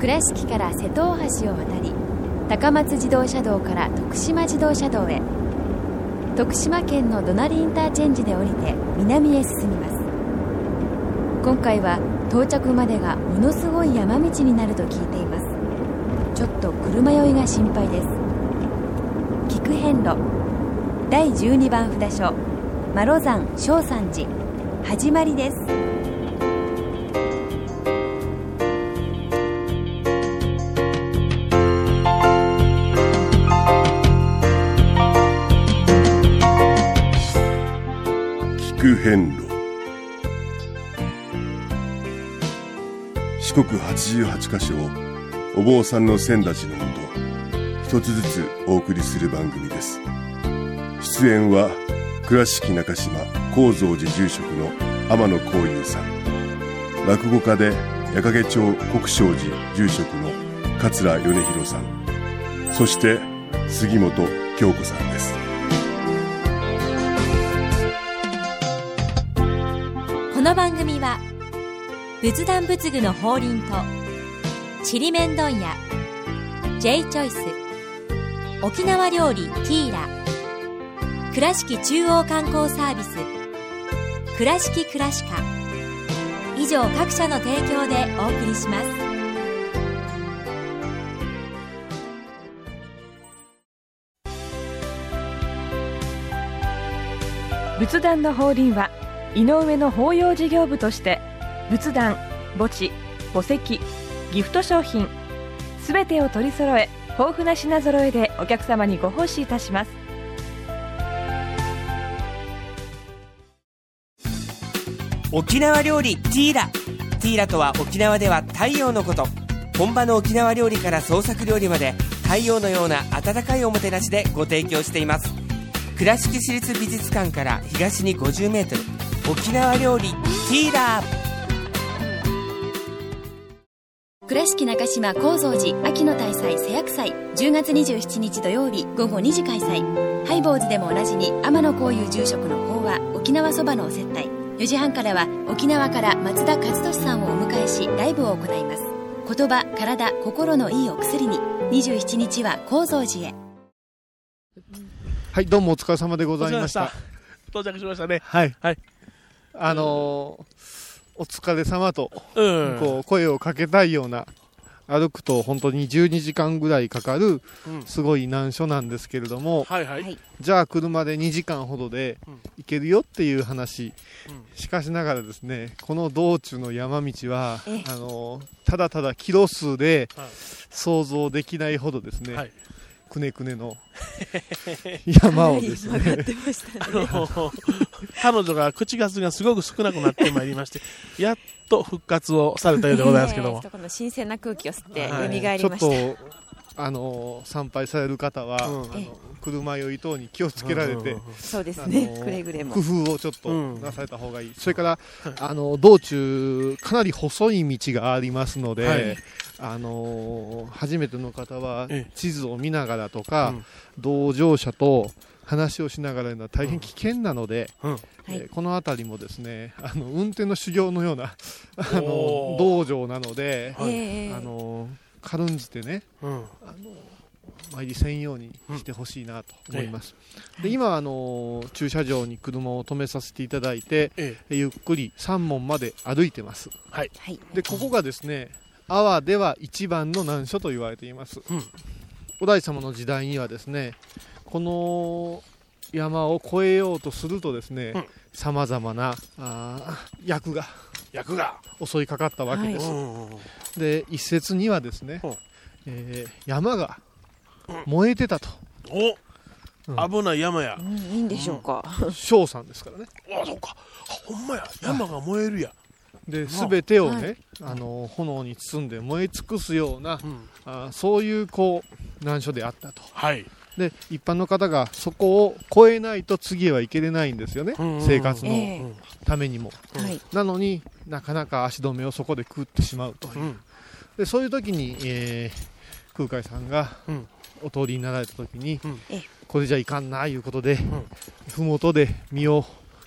倉敷から瀬戸大橋を渡り高松自動車道から徳島自動車道へ。徳島県の隣インターチェンジで降りて南へ進みます。今回は到着までがものすごい山道になると聞いています。ちょっと車酔いが心配です。菊遍路。第12番札所。マロ山正山寺。始まりです。四国88カ所をお坊さんの先立ちのもと一つずつお送りする番組です。出演は倉敷中島・高蔵寺住職の天野幸雄さん。落語家で矢掛町国正寺住職の桂米広さん。そして杉本京子さんです。仏壇仏具の法輪とちりめん問屋 J チョイス沖縄料理ティーラ倉敷中央観光サービス倉敷倉歯科以上各社の提供でお送りします。仏壇の法輪は井上の法要事業部として仏壇墓地墓石ギフト商品すべてを取り揃え豊富な品揃えでお客様にご奉仕いたします。沖縄料理ティーラ。ティーラとは沖縄では太陽のこと。本場の沖縄料理から創作料理まで太陽のような温かいおもてなしでご提供しています。倉敷市立美術館から東に 50m 沖縄料理ティーラ。倉敷中島・高蔵寺秋の大祭瀬薬祭10月27日土曜日午後2時開催ハイボーズでもおなじみ天野幸雄住職の法話沖縄そばのお接待4時半からは沖縄から松田和俊さんをお迎えしライブを行います言葉体心のいいお薬に27日は高蔵寺へはい、どうもお疲れ様でございました。到着しましたね。はい。はい。あのーお疲れ様と、うん。こう、声をかけたいような、歩くと本当に12時間ぐらいかかる、うんすごい難所なんですけれども、はいはい。はいじゃあ車で2時間ほどでうん行けるよっていう話。うんしかしながらですね、この道中の山道は、ええあのーただただキロ数ではい想像できないほどですね、はい。くねくねの。山をですね、あの、彼女が口数がすごく少なくなってまいりまして、やっと復活をされたようでございますけども。この新鮮な空気を吸ってはい。蘇りちょっました、と、あの参拝される方は、うん。あの車酔い等に気をつけられて、そうですあねのくれぐれも。工夫をちょっとうん。なされた方がいい、それから、あの道中、かなり細い道がありますので、はい。あの初めての方はええ。地図を見ながらとか、うん。同乗者と話をしながら大変危険なので、うん。はい。えーこの辺りもですねあの運転の修行のようなあの道場なので、はいええ。あの軽んじてねうん。参りせんようにしてほしいなと思います、で今あの駐車場に車を止めさせていただいてえゆっくり三門まで歩いてます。え。はい。はい。でここがですね阿波では一番の難所と言われています、うん。お大様の時代にはですねこの山を越えようとするとですねうん。さまざまな役が役が。襲いかかったわけです、うん。で一説にはですねうん、えー山が燃えてたとおうん危ない山やう。んいいんでしょうか、翔さんですからねあ、そっか。あほんまや。山が燃えるや。でまあ全てをね、はあの炎に包んで燃え尽くすようなうん。あそういうこう難所であったとはい。で一般の方がそこを越えないと次へは行けれないんですよね、うんうんうん。生活のためにも、うんはい。なのになかなか足止めをそこで食ってしまうという、うん。でそういう時に、えー空海さんがうん。お通りになられた時に、うん。ええ。これじゃいかんないうことで、麓で身を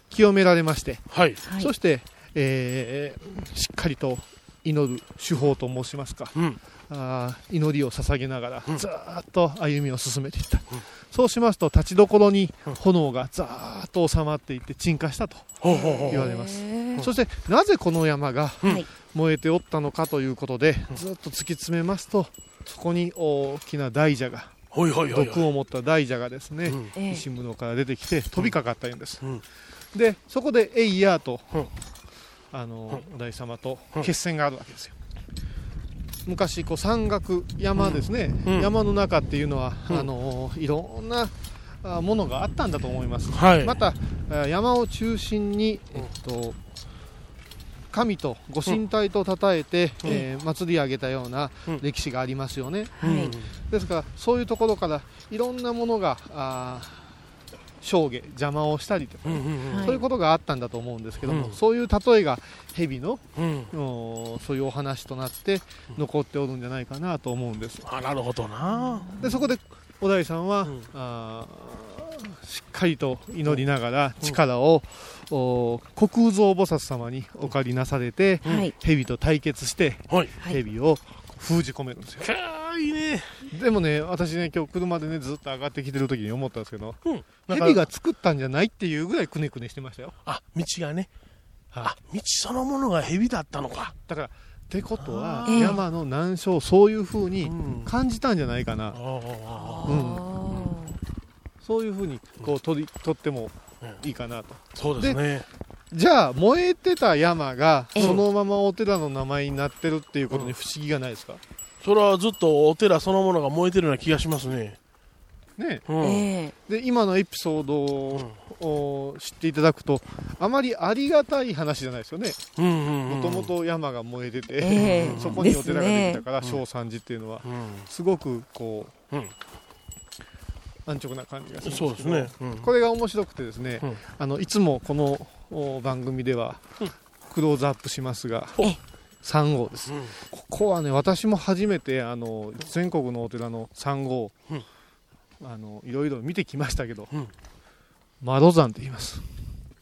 清められまして、はい。はい。そして、えーしっかりと祈る手法と申しますか。うん。あー祈りを捧げながらずーっと歩みを進めていった、そうしますと立ちどころに炎がざーっと収まっていって鎮火したと言われます、そしてなぜこの山がはい。燃えておったのかということで、ずっと突き詰めますとそこに大きな大蛇が毒を持った大蛇がですね、うん。ええ。石室から出てきて飛びかかったんです、うん。でそこで「エイヤーと」うん。あのお大様とうん。決戦があるわけですよ昔こう山岳山ですね、うん。山の中っていうのは、うん。あのいろんなあものがあったんだと思います、はい。またあ山を中心に、えっと、神とご神体と称えて、うん。えー祭り上げたようなうん。歴史がありますよね、はいですからそういうところからいろんなものがあー上下邪魔をしたりとか、うんうんはい。そういうことがあったんだと思うんですけども、うん。そういう例えが蛇のうん。おそういうお話となって残っておるんじゃないかなと思うんです。あなるほどな。でそこで小田井さんは、うん。あーしっかりと祈りながら力を、お虚空蔵菩薩様にお借りなされて、はい。蛇と対決して蛇を封じ込めるんですよいいね。でもね私ね今日車でねずっと上がってきてる時に思ったんですけどうん。蛇が作ったんじゃないっていうぐらいくねくねしてましたよ。あ道がね。はいあ道そのものが蛇だったのか。だからってことはええ山の難所そういう風にうん。感じたんじゃないかな、ああうん。そういう風にこう取り取ってもいいかなと。そうですね。じゃあ燃えてた山がええ。そのままお寺の名前になってるっていうことに不思議がないですか、それはずっとお寺そのものが燃えてるような気がしますね。ね。うん。えで今のエピソードを知っていただくとあまりありがたい話じゃないですよね。もともと山が燃えてて、ええ。そこにお寺ができたからですね。小三寺っていうのはうん。すごくこう、うん。安直な感じがするんそうですね。うん。これが面白くてですね、うん。あのいつもこのお番組ではクローズアップしますが、え3号です、うん。ここはね私も初めてあの全国のお寺の3号、うん。あのいろいろ見てきましたけど、うん。窓山って言います。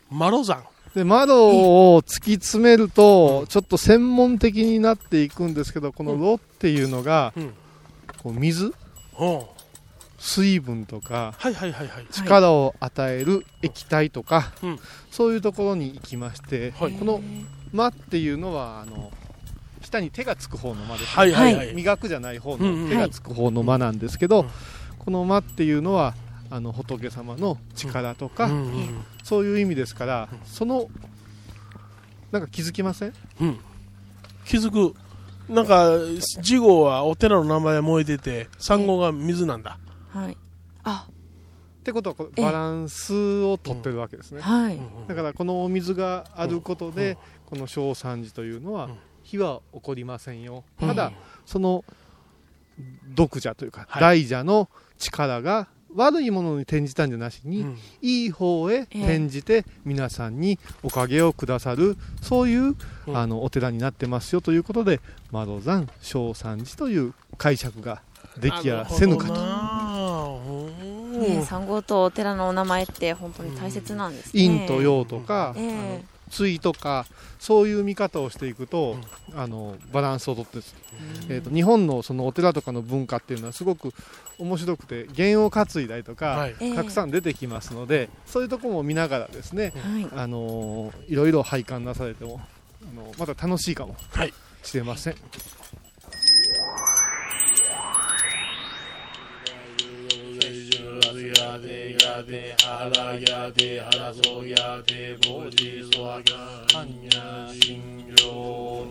マロ山。で窓を突き詰めると、ちょっと専門的になっていくんですけどこの「炉」っていうのが、うん。こう水う。ん水分とか力を与える液体とか、うん。そういうところに行きまして、はい。この「間」っていうのはあの下に手がつく方の間です、はいはいはい。磨くじゃない方の手がつく方の間なんですけど、うんこの間っていうのはあの仏様の力とか、うんうんそういう意味ですから、そのなんか気づきません？うん。気づく。なんか次号はお寺の名前燃えてて3号が水なんだ。はい。あ。ってことはバランスをとってるわけですね、はい。だからこのお水があることで、うんこの小三寺というのは、うん火は起こりませんよ、うん。ただその毒蛇というか、はい。大蛇の力が悪いものに転じたんじゃなしに、うん。いい方へええ。転じて皆さんにおかげをくださるそういう、うん。あのお寺になってますよということで窓山小三寺という解釈ができやせぬかと。なるほどなね三号とお寺のお名前って本当に大切なんですね。陰と陽とか、ええ。あの対とかそういう見方をしていくと、あのバランスをとって、えー、と日本のそのお寺とかの文化っていうのはすごく面白くて弦を担いだりとか、はい。ええ。たくさん出てきますのでそういうところも見ながらですね、はい。あのーいろいろ拝観なされても、あのまた楽しいかもはいしれません。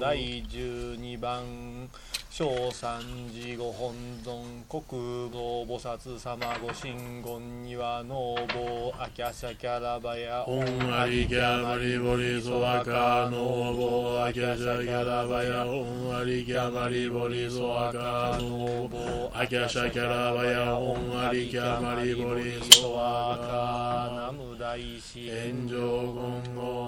第12番小三寺ご本尊国道菩薩様ご神言にはノーボーアキャシャキャラバヤ。オンアリキャマリボリソワカノーボーアキャシャキャラバヤ。オンアリキャマリボリソワカノーボーアキャシャキャラバヤ。オンアリキャマリボリソワカナム大師。炎上言語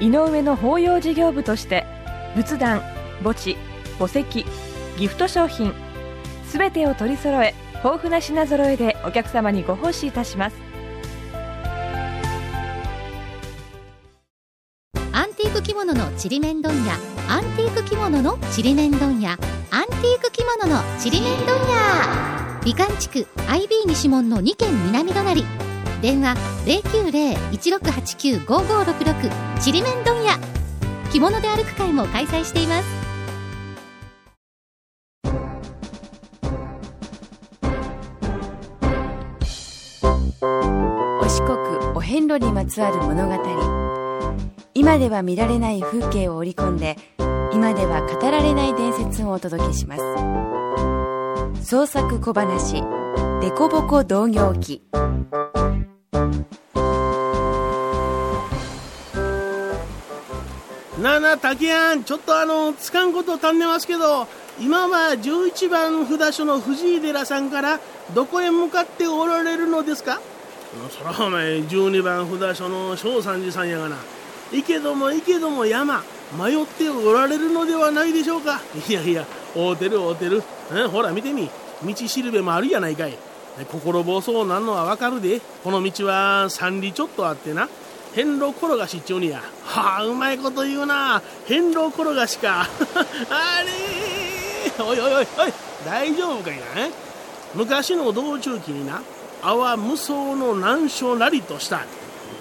井上の法要事業部として仏壇墓地墓石ギフト商品すべてを取り揃え豊富な品揃えでお客様にご奉仕いたします。アンティーク着物のちりめん問屋アンティーク着物のちりめん問屋アンティーク着物のちりめん問屋。美観地区 IB 西門の2軒南隣電話090-1689-5566ちりめん問屋。着物で歩く会も開催しています。お四国お遍路にまつわる物語。今では見られない風景を織り込んで今では語られない伝説をお届けします。創作小話「デコボコ同業記」なあなあ竹やん。ちょっとあのつかんこと足んねますけど今は11番札所の藤井寺さんからどこへ向かっておられるのですか？そらお前12番札所の正三寺さんやがな。行けども行けども山迷っておられるのではないでしょうか？いやいや会うてる会うてる、うん、ほら見てみ。道しるべもあるやないかい。心細うなんのはわかるで。この道は三里ちょっとあってな。遍路転がしっちゅうにや。はあうまいこと言うな。遍路転がしか。あれおいおいおいおい。大丈夫かいな。昔の道中記にな。阿波無双の難所なりとした。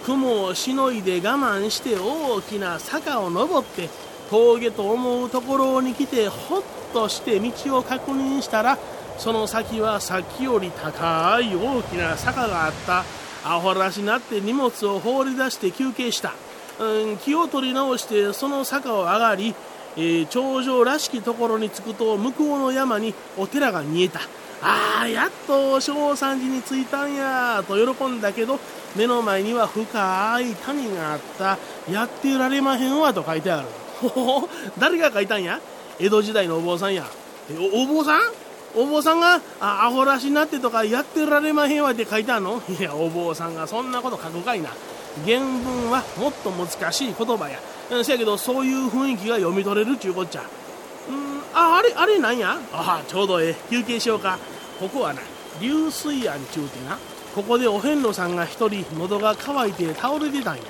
雲をしのいで我慢して大きな坂を登って峠と思うところに来てほっとして道を確認したらその先はさっきより高い大きな坂があった。アホらしになって荷物を放り出して休憩した、うん、気を取り直してその坂を上がり、えー、頂上らしきところに着くと向こうの山にお寺が見えた。ああやっと正三寺に着いたんやと喜んだけど目の前には深い谷があった。やってられまへんわと書いてある。ほ ほ誰が書いたんや？江戸時代のお坊さんや。おお坊さん？お坊さんがあアホらしになってとかやってられまへんわって書いてあるの？いやお坊さんがそんなこと書くかいな。原文はもっと難しい言葉や。せやけどそういう雰囲気が読み取れるちゅうこっちゃ。うんああれあれなんや？あちょうどええ。休憩しようか。ここはな流水庵ちゅうてな。ここでお遍路さんが一人喉が渇いて倒れてたんや。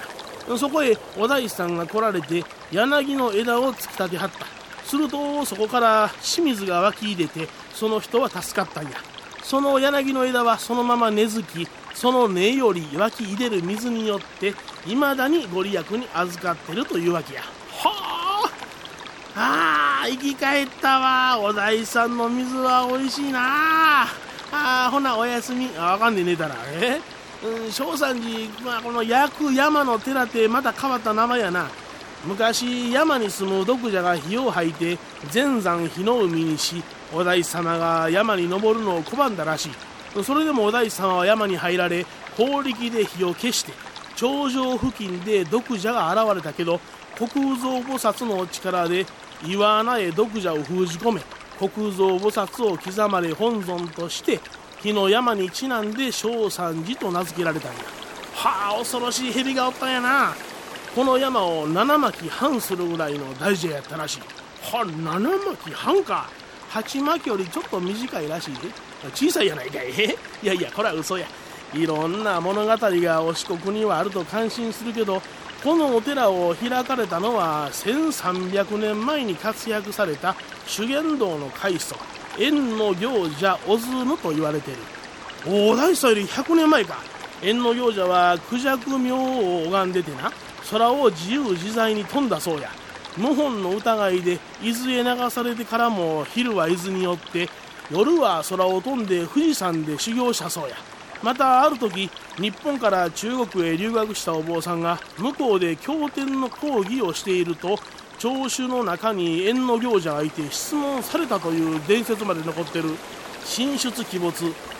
そこへお大師さんが来られて柳の枝を突き立てはった。するとそこから清水が湧き出てその人は助かったんや。その柳の枝はそのまま根付きその根より湧き出る水によっていまだにご利益に預かってるというわけや。はああ生き返ったわ。お大さんの水は美味しいな。あほなおやすみ。あわかんねえ寝たらえうん正三寺、まあ、この焼く山の寺ってまた変わった名前やな。昔山に住む毒蛇が火を吐いて全山火の海にしお大師様が山に登るのを拒んだらしい。それでもお大師様は山に入られ法力で火を消して頂上付近で毒蛇が現れたけど虚空蔵菩薩の力で岩穴へ毒蛇を封じ込め虚空蔵菩薩を刻まれ本尊として火の山にちなんで正三寺と名付けられたんや。はあ恐ろしい蛇がおったんやな。この山を七巻半するぐらいの大事やったらしい。は七巻半か。八巻よりちょっと短いらしい小さいやないかい。いやいやこれは嘘や。いろんな物語がお四国にはあると感心するけどこのお寺を開かれたのは1300年前に活躍された修験道の開祖縁の行者小津と言われている。大大師より100年前か。縁の行者はクジャク名を拝んでてな。空を自由自在に飛んだそうや。謀反の疑いで伊豆へ流されてからも昼は伊豆によって夜は空を飛んで富士山で修行したそうや。またある時日本から中国へ留学したお坊さんが向こうで経典の講義をしていると聴衆の中に縁の行者がいて質問されたという伝説まで残ってる。神出鬼没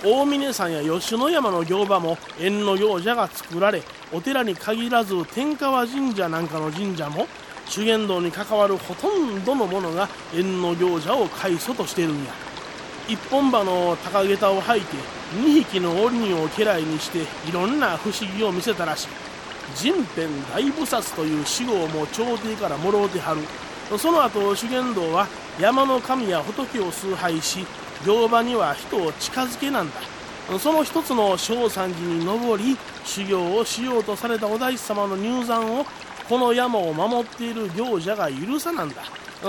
大峰山や吉野山の行場も縁の行者が作られお寺に限らず天川神社なんかの神社も修験道に関わるほとんどのものが縁の行者を開祖としてるんや。一本歯の高下駄を履いて2匹の鬼を家来にしていろんな不思議を見せたらしい。人天大菩薩という死号も朝廷からもろうてはる。その後修験道は山の神や仏を崇拝し行場には人を近づけなんだ。その一つの正山寺に登り修行をしようとされたお大師様の入山をこの山を守っている行者が許さなんだ。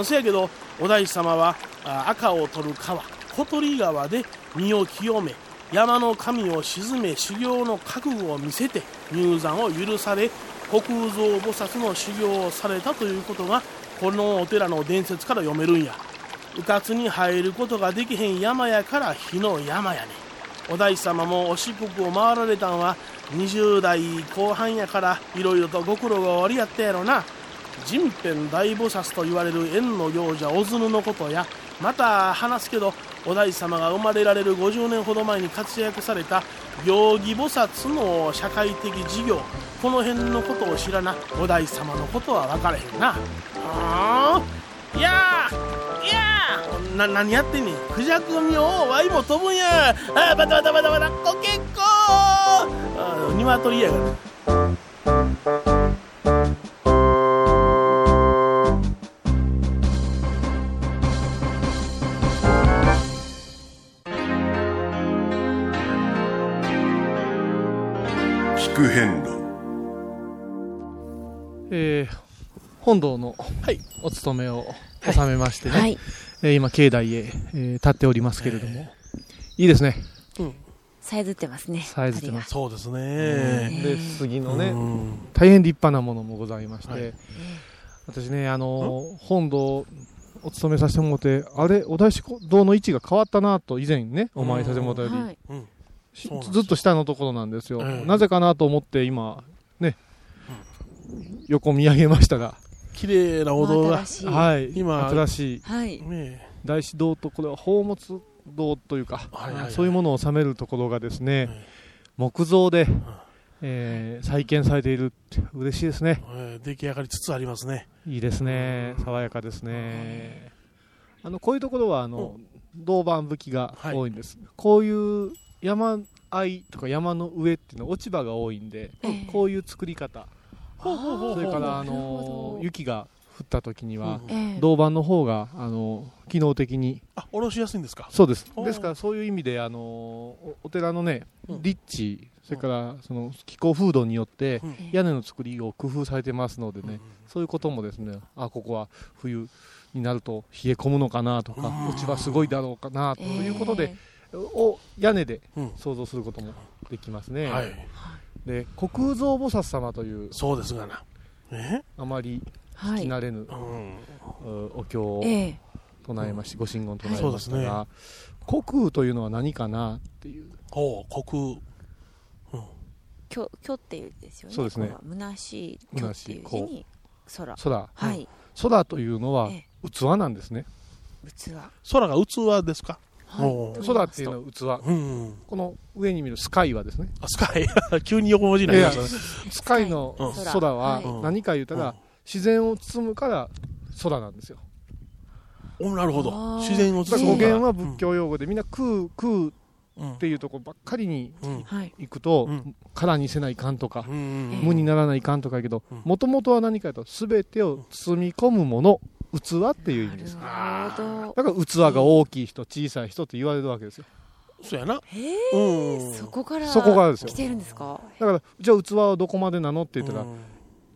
せやけどお大師様は赤を取る川小鳥川で身を清め山の神を鎮め修行の覚悟を見せて入山を許され虚空蔵菩薩の修行をされたということがこのお寺の伝説から読めるんや。うかつに入ることができへん山やから火の山やねお大師様もお四国を回られたんは20代後半やからいろいろとご苦労がおありやったやろな。人偏大菩薩と言われる縁の行者小津のことやまた話すけどお大師様が生まれられる50年ほど前に活躍された行儀菩薩の社会的事業この辺のことを知らなお大師様のことは分からへんな。あ？いやいやな何やってんねん。クジャク見よワイも飛ぶんや。あバタバタバタバタ。コケッコー。あ鶏やが聞く遍路。えー本堂のはい。お勤めを収めましてね、はい。えー今境内へ、えー立っておりますけれども、いいですね。さえずってますね。さえずってます。そうですでね杉のね、うん。大変立派なものもございまして、はい。私ねあのー本堂お勤めさせてもらってあれお大師堂の位置が変わったなと以前ねお参りさせてもらったより、はい。うんしそうなんですずっと下のところなんですよ、ええなぜかなと思って今ね、横見上げましたが、綺麗なお堂が新しい。はい今新しい。はい。ね大師堂とこれは宝物堂というか、はいはいはい。そういうものを収めるところがですね、え木造で、えー再建されているって嬉しいですね。えー出来上がりつつありますね。いいですね。爽やかですね。あのこういうところはあの銅板吹きが多いんです、こういう山あいとか山の上っていうのは落ち葉が多いんで、ええ。こういう作り方それからあの雪が降った時には、ええ。銅板の方があの機能的にあ下ろしやすいんですか？そうです。ですからそういう意味であのおお寺のねうん。立地それからその気候風土によってうん。屋根の作りを工夫されてますのでね、うんそういうこともですねあここは冬になると冷え込むのかなとかうん。落ち葉すごいだろうかなとえいうことで、を屋根でうん。想像することもできますね、はいで虚空蔵菩薩様というそうですがな。え？あまりはい。聞き慣れぬ、うん。うお経をええ。唱えまし、ご神言唱えましたが、虚空というのは何かなっていう。ほう虚きょきょっていうですよね。そうですね。虚しいきょっていう字に空。空、はい。空というのはえ。器なんですね、器。空が器ですか？空っていうのは器、うんこの上に見るスカイはですね。あスカイ。急に横文字になりましたね。スカイのうん空ははい。何か言ったら、うん。自然を包むから空なんですよ。おなるほど。自然をだから包むから。語源は仏教用語でみんな空空うんっていうところばっかりに行くと、うん。空にせないかんとか、無にならないかんとかやけどうん。もともとは何かと全てを包み込むもの器っていう意味です。なるほど。だから器が大きい人小さい人って言われるわけですよ。そうやな。へうん。えそこからそこからですよ。来てるんですか？だからじゃあ器はどこまでなのって言ったら、うん。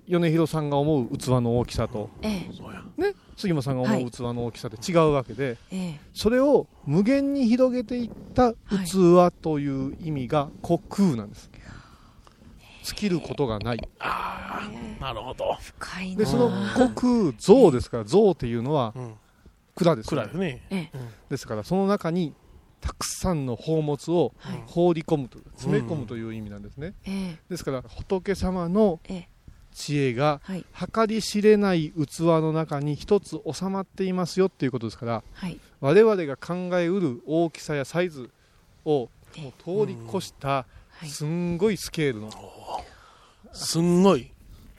米広さんが思う器の大きさと、えそうやね、杉本さんがはい。思う器の大きさって違うわけで、ええ。それを無限に広げていった器という意味が虚空なんです。尽きることがない。ああなるほど。え深いな。で、その虚空像ですから、像っていうのはうん。蔵ですね。ええ。ですから、その中にたくさんの宝物をはい。放り込むという、詰め込むという意味なんですね。ええ。ですから、仏様のええ。知恵がはい。計り知れない器の中に一つ収まっていますよっていうことですからはい。我々が考えうる大きさやサイズを通り越したい。すんごいスケールのすんごい。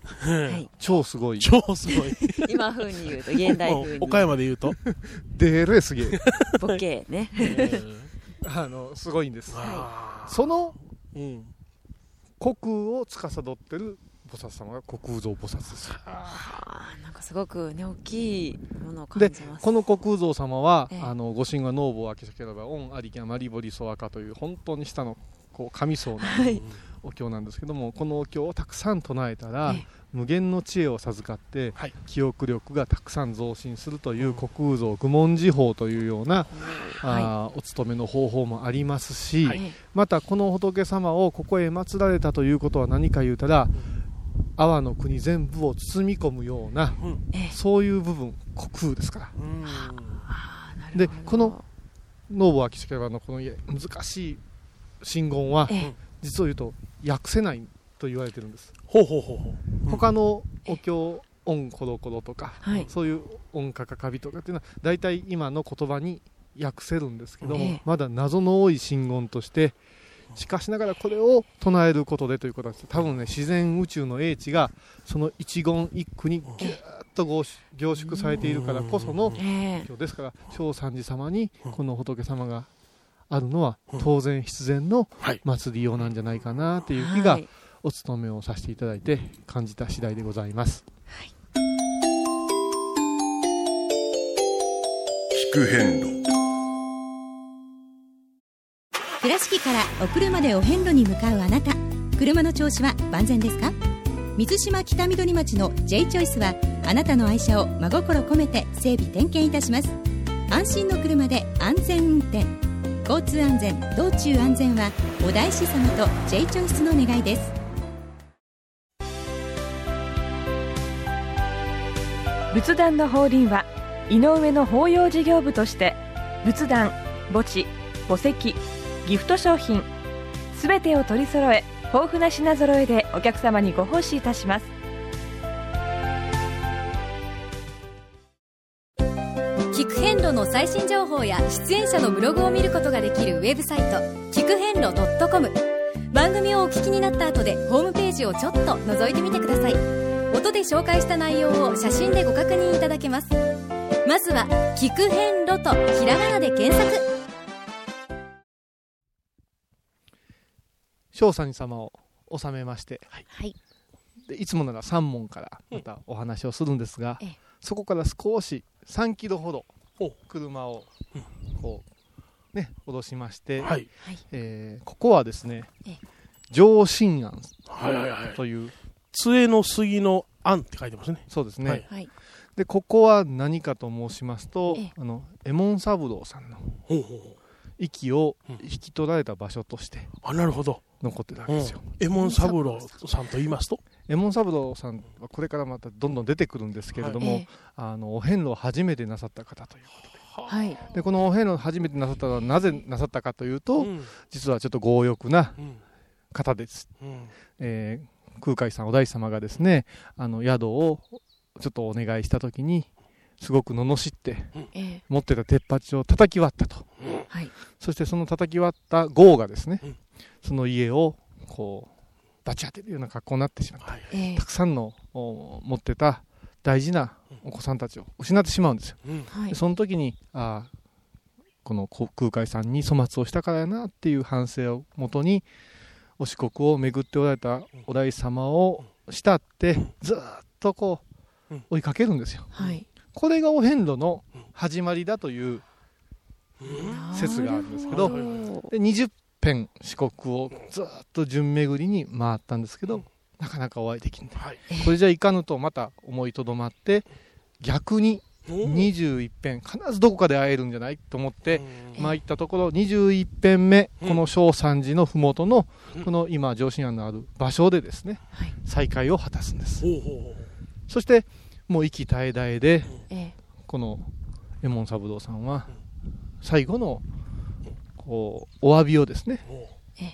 はい。超すごい。超すごい。今風に言うと現代風に。岡山で言うと？でれすげえ。ボケね。あのすごいんです。あそのーうん。虚空を司ってる菩薩様が虚空蔵菩薩ですなんかすごくね大きいものを感でじます。この虚空蔵様は、ええ。あのご神話ノーボーアキシャケラバオンアリキャマリボリソアカという本当に下のこう神層のはいお経なんですけどもこのお経をたくさん唱えたら、ええ。無限の知恵を授かって、はい。記憶力がたくさん増進するという虚空蔵愚問寺法というような、あーお勤めの方法もありますし、はい。えまたこの仏様をここへ祀られたということは何か言うたら阿波の国全部を包み込むようなええ。そういう部分虚空ですから。でこのノーボアキシケラのこの難しい真言はええ実を言うと訳せないと言われてるんです、ほうほうほうほう。他のお経オンコロコロとか、はい。そういう音かかかびとかっていうのは大体今の言葉に訳せるんですけども、ええ。まだ謎の多い真言としてしかしながらこれを唱えることでということなんです。多分ね自然宇宙の英知がその一言一句にぎゅーっと凝縮凝縮されているからこそのええ。今日ですから正三寺様にこの仏様があるのは当然必然のはい。祭りようなんじゃないかなっていう気がはい。お勤めをさせていただいて感じた次第でございます。聞く遍路倉敷からお車でお遍路に向かうあなた。車の調子は万全ですか？水島北緑町の J チョイスはあなたの愛車を真心込めて整備点検いたします。安心の車で安全運転交通安全道中安全はお大師様と J チョイスの願いです。仏壇の法輪は井上の法要事業部として仏壇墓地墓石ギフト商品すべてを取り揃え豊富な品揃えでお客様にご奉仕いたします。の最新情報や出演者のブログを見ることができるウェブサイト聞く遍路 .com 番組をお聞きになった後でホームページをちょっと覗いてみてください。音で紹介した内容を写真でご確認いただけます。まずは「聞く遍路」とひらがなで検索。正三寺様を収めまして、はい。でいつもなら3問からまたお話をするんですが、ええ。そこから少し3キロほど車をこうね戻しまして、はい。えーここはですねええ上信庵はいはいはい。という杖の杉の案って書いてますね。そうですね、でここは何かと申しますとええあの右衛門三郎さんのほうほうほう。息を引き取られた場所としてあ、なるほど。残ってるわけうんですよ、。エモン三郎さんと言いますと右衛門三郎さんはこれからまたどんどん出てくるんですけれども、ええ。あのお遍路を初めてなさった方というはい。でこのお遍路を初めてなさったのはなぜなさったかというと、うん。実はちょっと強欲なうん方です、うん。えー空海さんお大師様がですねあの宿をちょっとお願いした時にすごく罵ってええ。持ってた鉄鉢を叩き割ったと。はい。そしてその叩き割った豪がですね、うん。その家をこうバチ当てるような格好になってしまった。はいええ。たくさんのお持ってた大事なお子さんたちを失ってしまうんですよ。うん。その時にあーこのこ空海さんに粗末をしたからやなっていう反省をもとにお四国を巡っておられたお大師様を慕ってずーっとこううん。追いかけるんですよ。はい。これがお遍路の始まりだという説があるんですけどで20遍四国をずーっと順巡りに回ったんですけどなかなかお会いできない。はい。これじゃいかぬとまた思いとどまって逆にうん21遍必ずどこかで会えるんじゃないと思ってうん。まあ行ったところ21遍目うん。この正三寺の麓のうん。この今上信庵のある場所でですねはい。再会を果たすんです。そしてもう息絶え絶えでええこの右衛門三郎さんは最後のこうお詫びをですね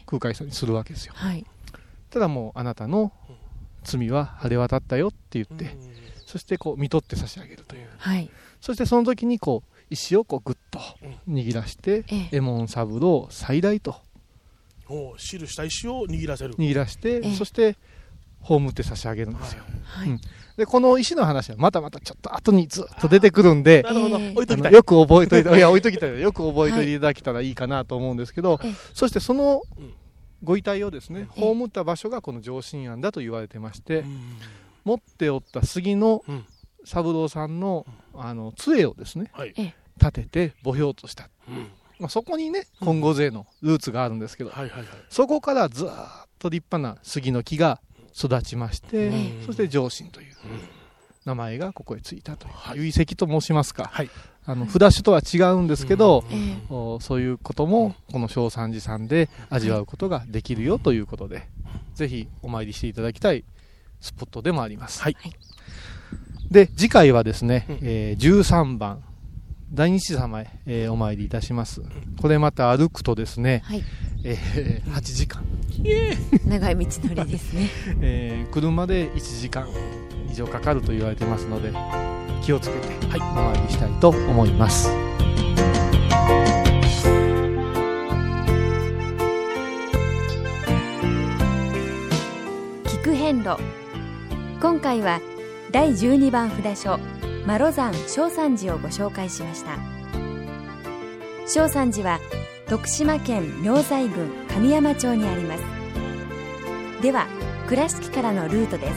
空海さんにするわけですよ。はい。ただもうあなたの罪は晴れ渡ったよって言って、そしてこう見取って差し上げるという、はい。そしてその時にこう石をこうグッと握らして、ええ。右衛門三郎最大と。おう記した石を握らせる。握らして、ええ。そして葬って差し上げるんですよ、はい。うん。でこの石の話はまたまたちょっと後にずっと出てくるんでなるほど、いときたい。あのよく覚えといて いや置いときたい。よく覚えておいていただけたらいいかなと思うんですけど、ええそしてそのうん。ご遺体をですねええ。葬った場所がこの上信庵だと言われてまして、うん。持っておった杉のうん。三郎さんのあの杖をですねはい。ええ。立てて墓標とした、うん。まあ、そこにね金剛勢のルーツがあるんですけど、はいはいはい。そこからずーっと立派な杉の木が育ちまして、うん。そして上信といううん。名前がここへついたという、遺跡と申しますか、はい。あの札所とは違うんですけど、ええおそういうこともこの正三寺さんで味わうことができるよということで、ぜひお参りしていただきたいスポットでもあります。はい。で次回はですね、うん。えー13番大日様へ、えーお参りいたします。これまた歩くとですね、はい。えー8時間、長い道のりですね。えー車で1時間以上かかると言われてますので気をつけて、お参りしたいと思います。聞く遍路。今回は第12番札所マロ山正山寺をご紹介しました。正山寺は徳島県明西郡神山町にあります。では倉敷からのルートです。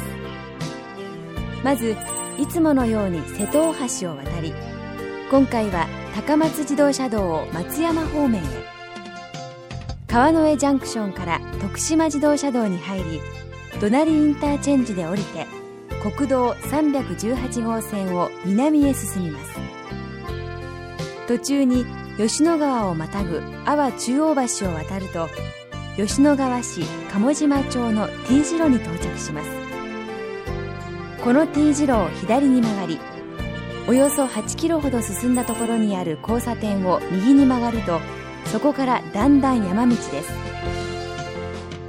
まずいつものように瀬戸大橋を渡り今回は高松自動車道を松山方面へ。川之江ジャンクションから徳島自動車道に入り隣インターチェンジで降りて国道318号線を南へ進みます。途中に吉野川をまたぐ阿波中央橋を渡ると吉野川市鴨島町の T 字路に到着します。この T 字路を左に曲がりおよそ8キロほど進んだところにある交差点を右に曲がるとそこからだんだん山道です。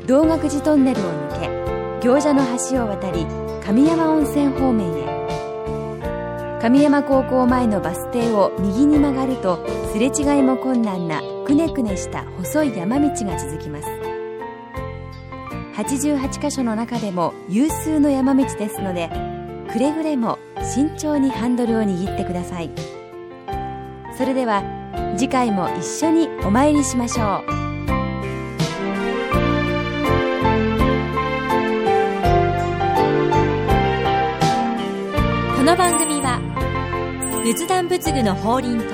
道岳寺トンネルを抜け行者の橋を渡り神山温泉方面へ。神山高校前のバス停を右に曲がるとすれ違いも困難なくねくねした細い山道が続きます。88箇所の中でも有数の山道ですのでくれぐれも慎重にハンドルを握ってください。それでは次回も一緒にお参りしましょう。この番組は仏壇仏具の法輪と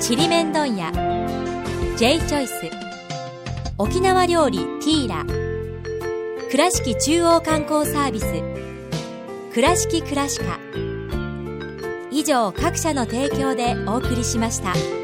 ちりめん問屋 J チョイス沖縄料理ティーラ倉敷中央観光サービス倉敷倉歯科以上各社の提供でお送りしました。